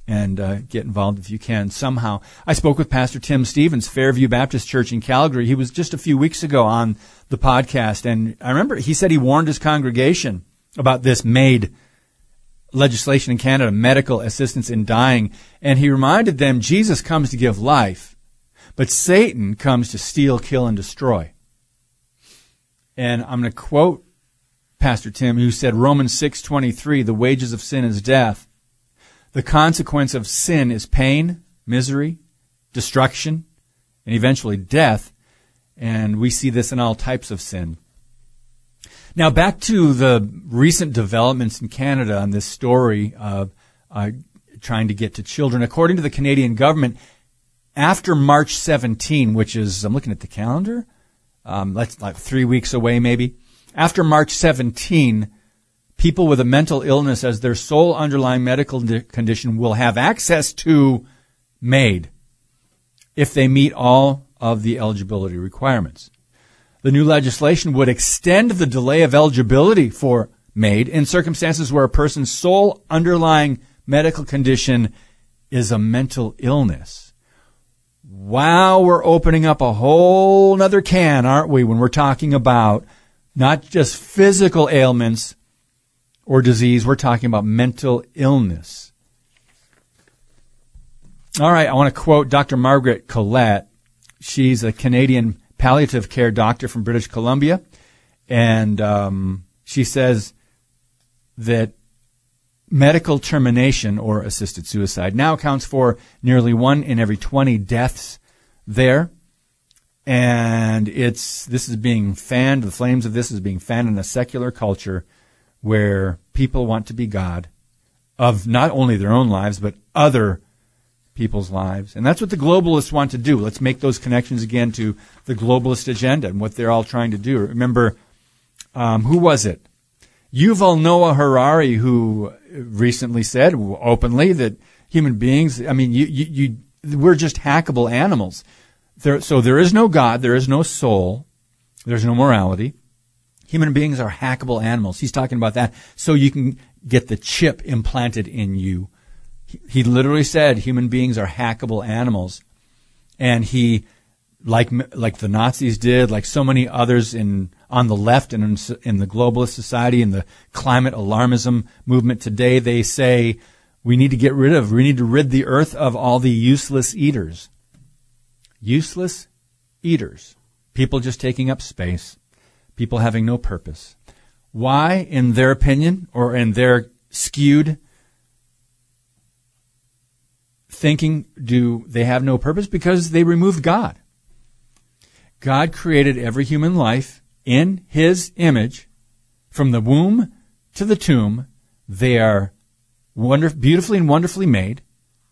and uh, get involved if you can somehow. I spoke with Pastor Tim Stephens, Fairview Baptist Church in Calgary. He was just a few weeks ago on the podcast, and I remember he said he warned his congregation about this MAID legislation in Canada, medical assistance in dying, and he reminded them Jesus comes to give life, but Satan comes to steal, kill, and destroy. And I'm going to quote Pastor Tim, who said Romans 6:23, the wages of sin is death. The consequence of sin is pain, misery, destruction, and eventually death. And we see this in all types of sin. Now back to the recent developments in Canada on this story of uh, trying to get to children. According to the Canadian government, after March 17, which is, I'm looking at the calendar, um, that's like three weeks away maybe, after March 17, people with a mental illness as their sole underlying medical condition will have access to MAID if they meet all of the eligibility requirements. The new legislation would extend the delay of eligibility for MAID in circumstances where a person's sole underlying medical condition is a mental illness. Wow, we're opening up a whole nother can, aren't we, when we're talking about not just physical ailments or disease. We're talking about mental illness. All right, I want to quote Dr. Margaret Cottle. She's a Canadian palliative care doctor from British Columbia. And um, she says that medical termination or assisted suicide now accounts for nearly one in every 20 deaths there and it's this is being fanned. The flames of this is being fanned in a secular culture where people want to be God of not only their own lives but other people's lives, and that's what the globalists want to do. Let's make those connections again to the globalist agenda and what they're all trying to do. Remember, um, who was it? Yuval Noah Harari, who recently said openly that human beings, I mean, you, you, you, we're just hackable animals. There, so there is no God, there is no soul, there's no morality. Human beings are hackable animals. He's talking about that so you can get the chip implanted in you. He, literally said human beings are hackable animals. And he, like, like the Nazis did, like so many others in, on the left and in, in the globalist society and the climate alarmism movement today, they say we need to get rid of, we need to rid the earth of all the useless eaters useless eaters, people just taking up space, people having no purpose. Why, in their opinion, or in their skewed thinking, do they have no purpose? Because they removed God. God created every human life in His image. From the womb to the tomb, they are wonder- beautifully and wonderfully made.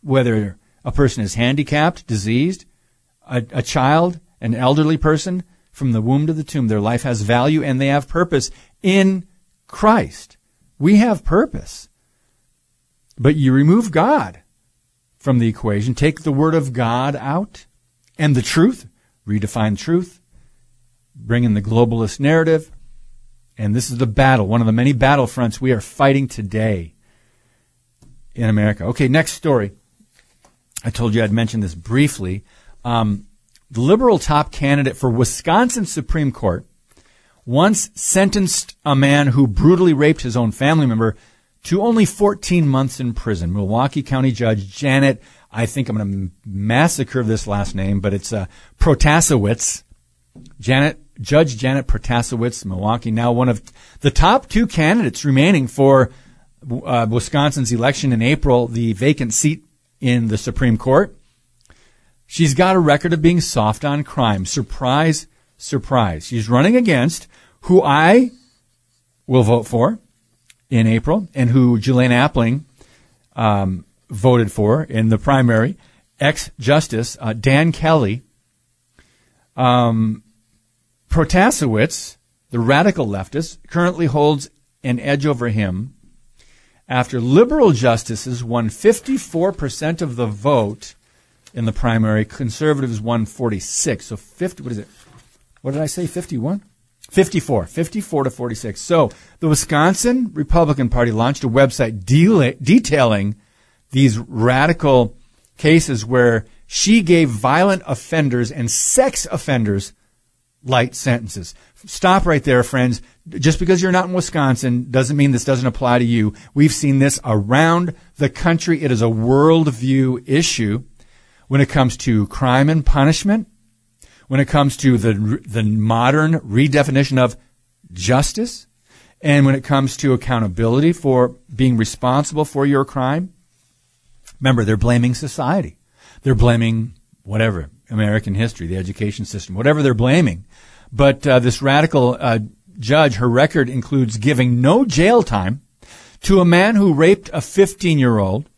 Whether a person is handicapped, diseased, a, a child, an elderly person, from the womb to the tomb, their life has value and they have purpose in Christ. We have purpose. But you remove God from the equation, take the Word of God out, and the truth, redefine truth, bring in the globalist narrative, and this is the battle, one of the many battlefronts we are fighting today in America. Okay, next story. I told you I'd mention this briefly. Um, the liberal top candidate for Wisconsin Supreme Court once sentenced a man who brutally raped his own family member to only 14 months in prison. Milwaukee County Judge Janet, I think I'm going to massacre this last name, but it's uh. Janet, Judge Janet Protasiewicz, Milwaukee, now one of the top two candidates remaining for uh, Wisconsin's election in April, the vacant seat in the Supreme Court. She's got a record of being soft on crime. Surprise, surprise. She's running against who I will vote for in April and who Ghislaine Appling um, voted for in the primary, ex Justice uh, Dan Kelly. Um, the radical leftist, currently holds an edge over him after liberal justices won 54% of the vote in the primary. Conservatives won 46. So 50, what is it? What did I say? 51? 54. 54 to 46. So the Wisconsin Republican Party launched a website de- detailing these radical cases where she gave violent offenders and sex offenders light sentences. Stop right there, friends. Just because you're not in Wisconsin doesn't mean this doesn't apply to you. We've seen this around the country. It is a worldview issue when it comes to crime and punishment, when it comes to the, the modern redefinition of justice, and when it comes to accountability for being responsible for your crime. Remember, they're blaming society. They're blaming whatever, American history, the education system, whatever they're blaming. But uh, this radical uh, judge, her record includes giving no jail time to a man who raped a 15 year old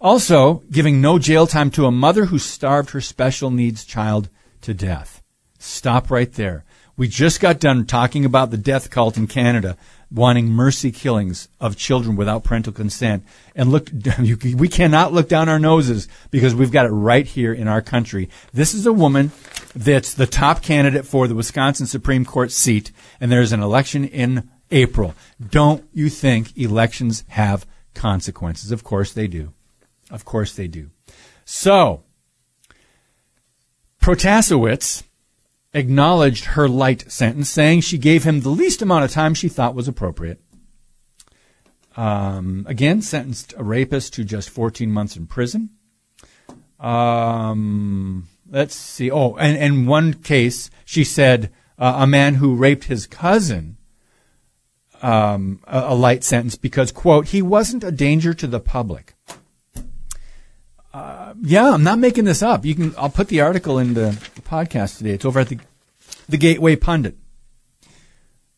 also, giving no jail time to a mother who starved her special needs child to death. Stop right there. We just got done talking about the death cult in Canada wanting mercy killings of children without parental consent. And look, we cannot look down our noses because we've got it right here in our country. This is a woman that's the top candidate for the Wisconsin Supreme Court seat, and there's an election in April. Don't you think elections have consequences? Of course they do. Of course they do. So, Protasiewicz acknowledged her light sentence, saying she gave him the least amount of time she thought was appropriate. Um, again, sentenced a rapist to just 14 months in prison. Um, let's see. Oh, and in one case, she said uh, a man who raped his cousin um, a, a light sentence because, quote, he wasn't a danger to the public. Uh, yeah, I'm not making this up. You can. I'll put the article in the, podcast today. It's over at the the Gateway Pundit.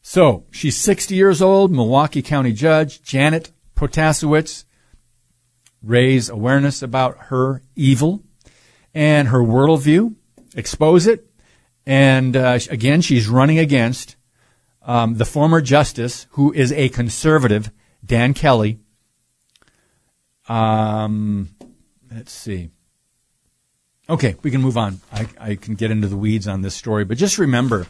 So she's 60 years old, Milwaukee County Judge Janet Protasiewicz raise awareness about her evil and her worldview, expose it, and uh, again, she's running against um, the former justice, who is a conservative, Dan Kelly. Um, let's see. Okay, we can move on. I, I can get into the weeds on this story, but just remember,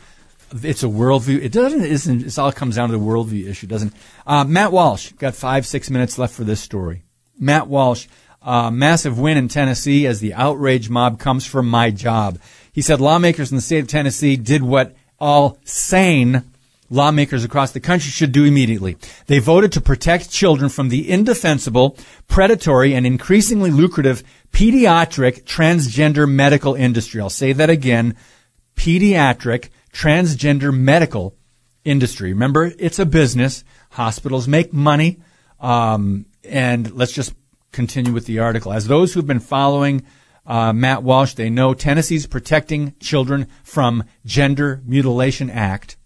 it's a worldview. It doesn't. Isn't. It all comes down to the worldview issue, doesn't? Uh, Matt Walsh got five, six minutes left for this story. Matt Walsh, uh, massive win in Tennessee as the outrage mob comes from my job. He said lawmakers in the state of Tennessee did what all sane lawmakers across the country should do immediately. They voted to protect children from the indefensible, predatory, and increasingly lucrative pediatric transgender medical industry. I'll say that again. Pediatric transgender medical industry. Remember, it's a business. Hospitals make money. Um, and let's just continue with the article. As those who've been following uh, Matt Walsh, they know Tennessee's Protecting Children from Gender Mutilation Act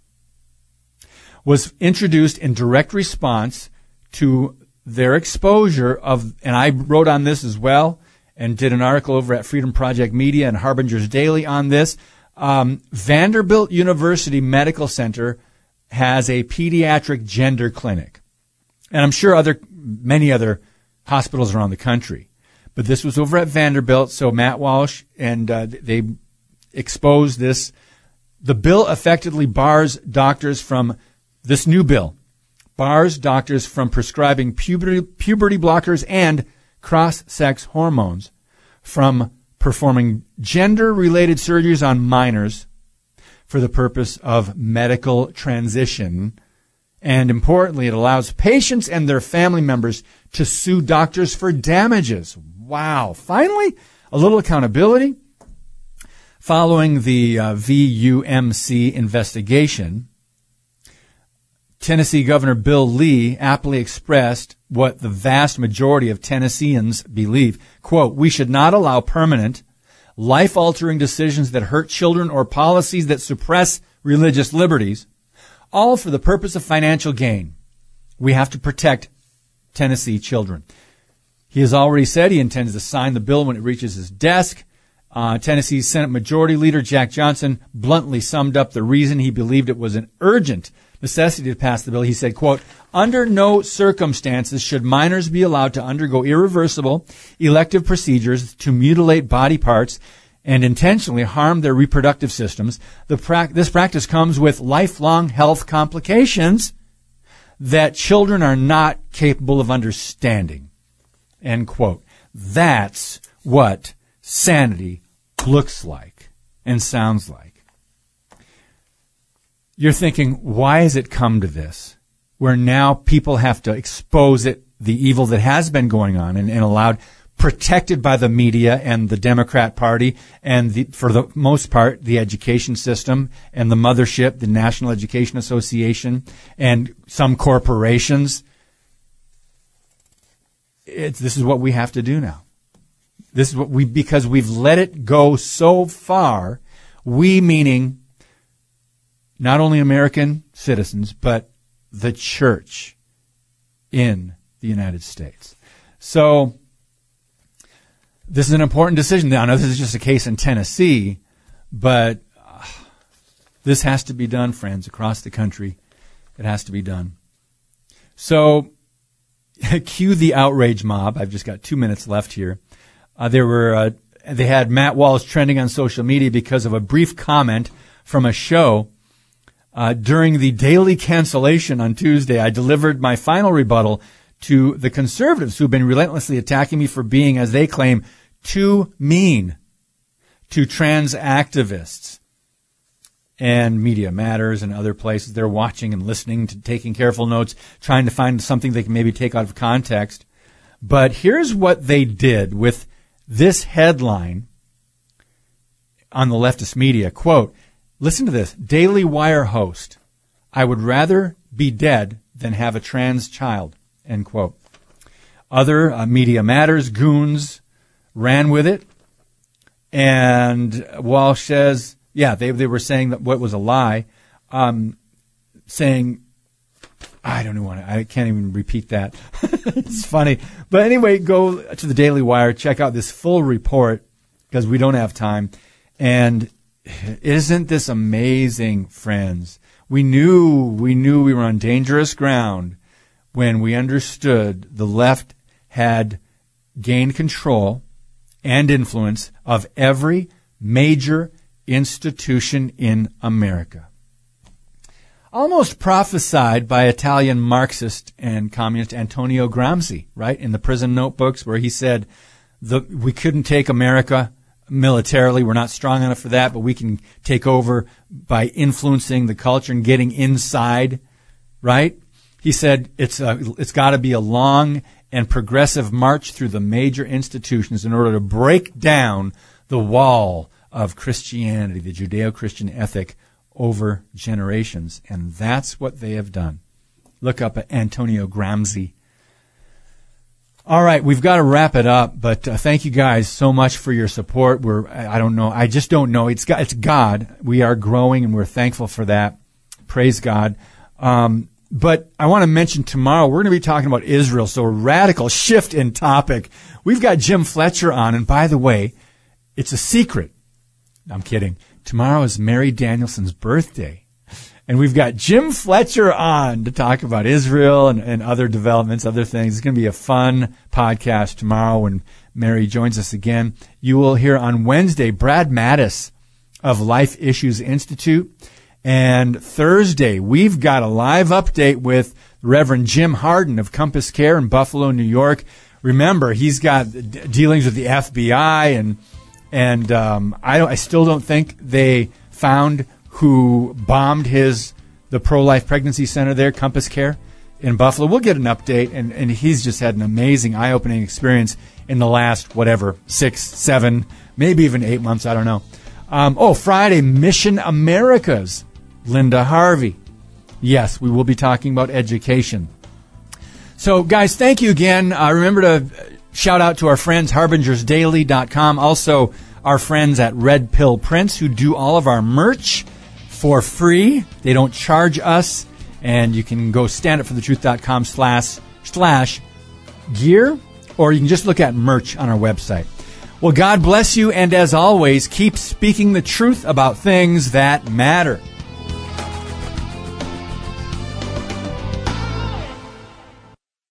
was introduced in direct response to their exposure of, and I wrote on this as well, and did an article over at Freedom Project Media and Harbinger's Daily on this. Um, Vanderbilt University Medical Center has a pediatric gender clinic, and I'm sure other many other hospitals around the country. But this was over at Vanderbilt, so Matt Walsh and uh, they exposed this. The bill effectively bars doctors from this new bill bars doctors from prescribing puberty, puberty blockers and cross-sex hormones from performing gender-related surgeries on minors for the purpose of medical transition. And importantly, it allows patients and their family members to sue doctors for damages. Wow. Finally, a little accountability. Following the uh, VUMC investigation, Tennessee Governor Bill Lee aptly expressed what the vast majority of Tennesseans believe. Quote, we should not allow permanent, life altering decisions that hurt children or policies that suppress religious liberties, all for the purpose of financial gain. We have to protect Tennessee children. He has already said he intends to sign the bill when it reaches his desk. Uh, Tennessee's Senate Majority Leader Jack Johnson bluntly summed up the reason he believed it was an urgent necessity to pass the bill. He said, quote, under no circumstances should minors be allowed to undergo irreversible elective procedures to mutilate body parts and intentionally harm their reproductive systems. Pra- this practice comes with lifelong health complications that children are not capable of understanding. End quote. That's what sanity looks like and sounds like. You're thinking, why has it come to this? Where now people have to expose it, the evil that has been going on and, and allowed, protected by the media and the Democrat Party and the, for the most part, the education system and the mothership, the National Education Association and some corporations. It's, this is what we have to do now. This is what we, because we've let it go so far, we meaning not only American citizens, but the church in the United States. So, this is an important decision. Now, I know this is just a case in Tennessee, but uh, this has to be done, friends, across the country. It has to be done. So, cue the outrage mob. I've just got two minutes left here. Uh, there were uh, they had Matt Walsh trending on social media because of a brief comment from a show uh, during the daily cancellation on Tuesday. I delivered my final rebuttal to the conservatives who've been relentlessly attacking me for being, as they claim, too mean to trans activists and Media Matters and other places. They're watching and listening to taking careful notes, trying to find something they can maybe take out of context. But here's what they did with this headline on the leftist media quote listen to this daily wire host i would rather be dead than have a trans child end quote other uh, media matters goons ran with it and walsh says yeah they, they were saying that what was a lie um, saying I don't to, I can't even repeat that. it's funny. But anyway, go to the Daily Wire, check out this full report because we don't have time. And isn't this amazing, friends? We knew, we knew we were on dangerous ground when we understood the left had gained control and influence of every major institution in America almost prophesied by Italian Marxist and communist Antonio Gramsci, right? In the prison notebooks where he said, the, we couldn't take America militarily. We're not strong enough for that, but we can take over by influencing the culture and getting inside, right? He said it's a, it's got to be a long and progressive march through the major institutions in order to break down the wall of Christianity, the Judeo-Christian ethic over generations. And that's what they have done. Look up at Antonio Gramsci. All right, we've got to wrap it up, but uh, thank you guys so much for your support. We're, I don't know, I just don't know. It's God, it's God. We are growing and we're thankful for that. Praise God. Um, but I want to mention tomorrow we're going to be talking about Israel. So a radical shift in topic. We've got Jim Fletcher on, and by the way, it's a secret. I'm kidding. Tomorrow is Mary Danielson's birthday. And we've got Jim Fletcher on to talk about Israel and, and other developments, other things. It's going to be a fun podcast tomorrow when Mary joins us again. You will hear on Wednesday Brad Mattes of Life Issues Institute. And Thursday, we've got a live update with Reverend Jim Harden of Compass Care in Buffalo, New York. Remember, he's got dealings with the FBI and and um, I, I still don't think they found who bombed his the pro life pregnancy center there, Compass Care in Buffalo. We'll get an update, and, and he's just had an amazing, eye opening experience in the last whatever six, seven, maybe even eight months. I don't know. Um, oh, Friday, Mission Americas, Linda Harvey. Yes, we will be talking about education. So, guys, thank you again. Uh, remember to shout out to our friends, harbingersdaily.com. Also, our friends at Red Pill Prints who do all of our merch for free. They don't charge us. And you can go standupforthetruth.com slash, slash gear, or you can just look at merch on our website. Well, God bless you. And as always, keep speaking the truth about things that matter.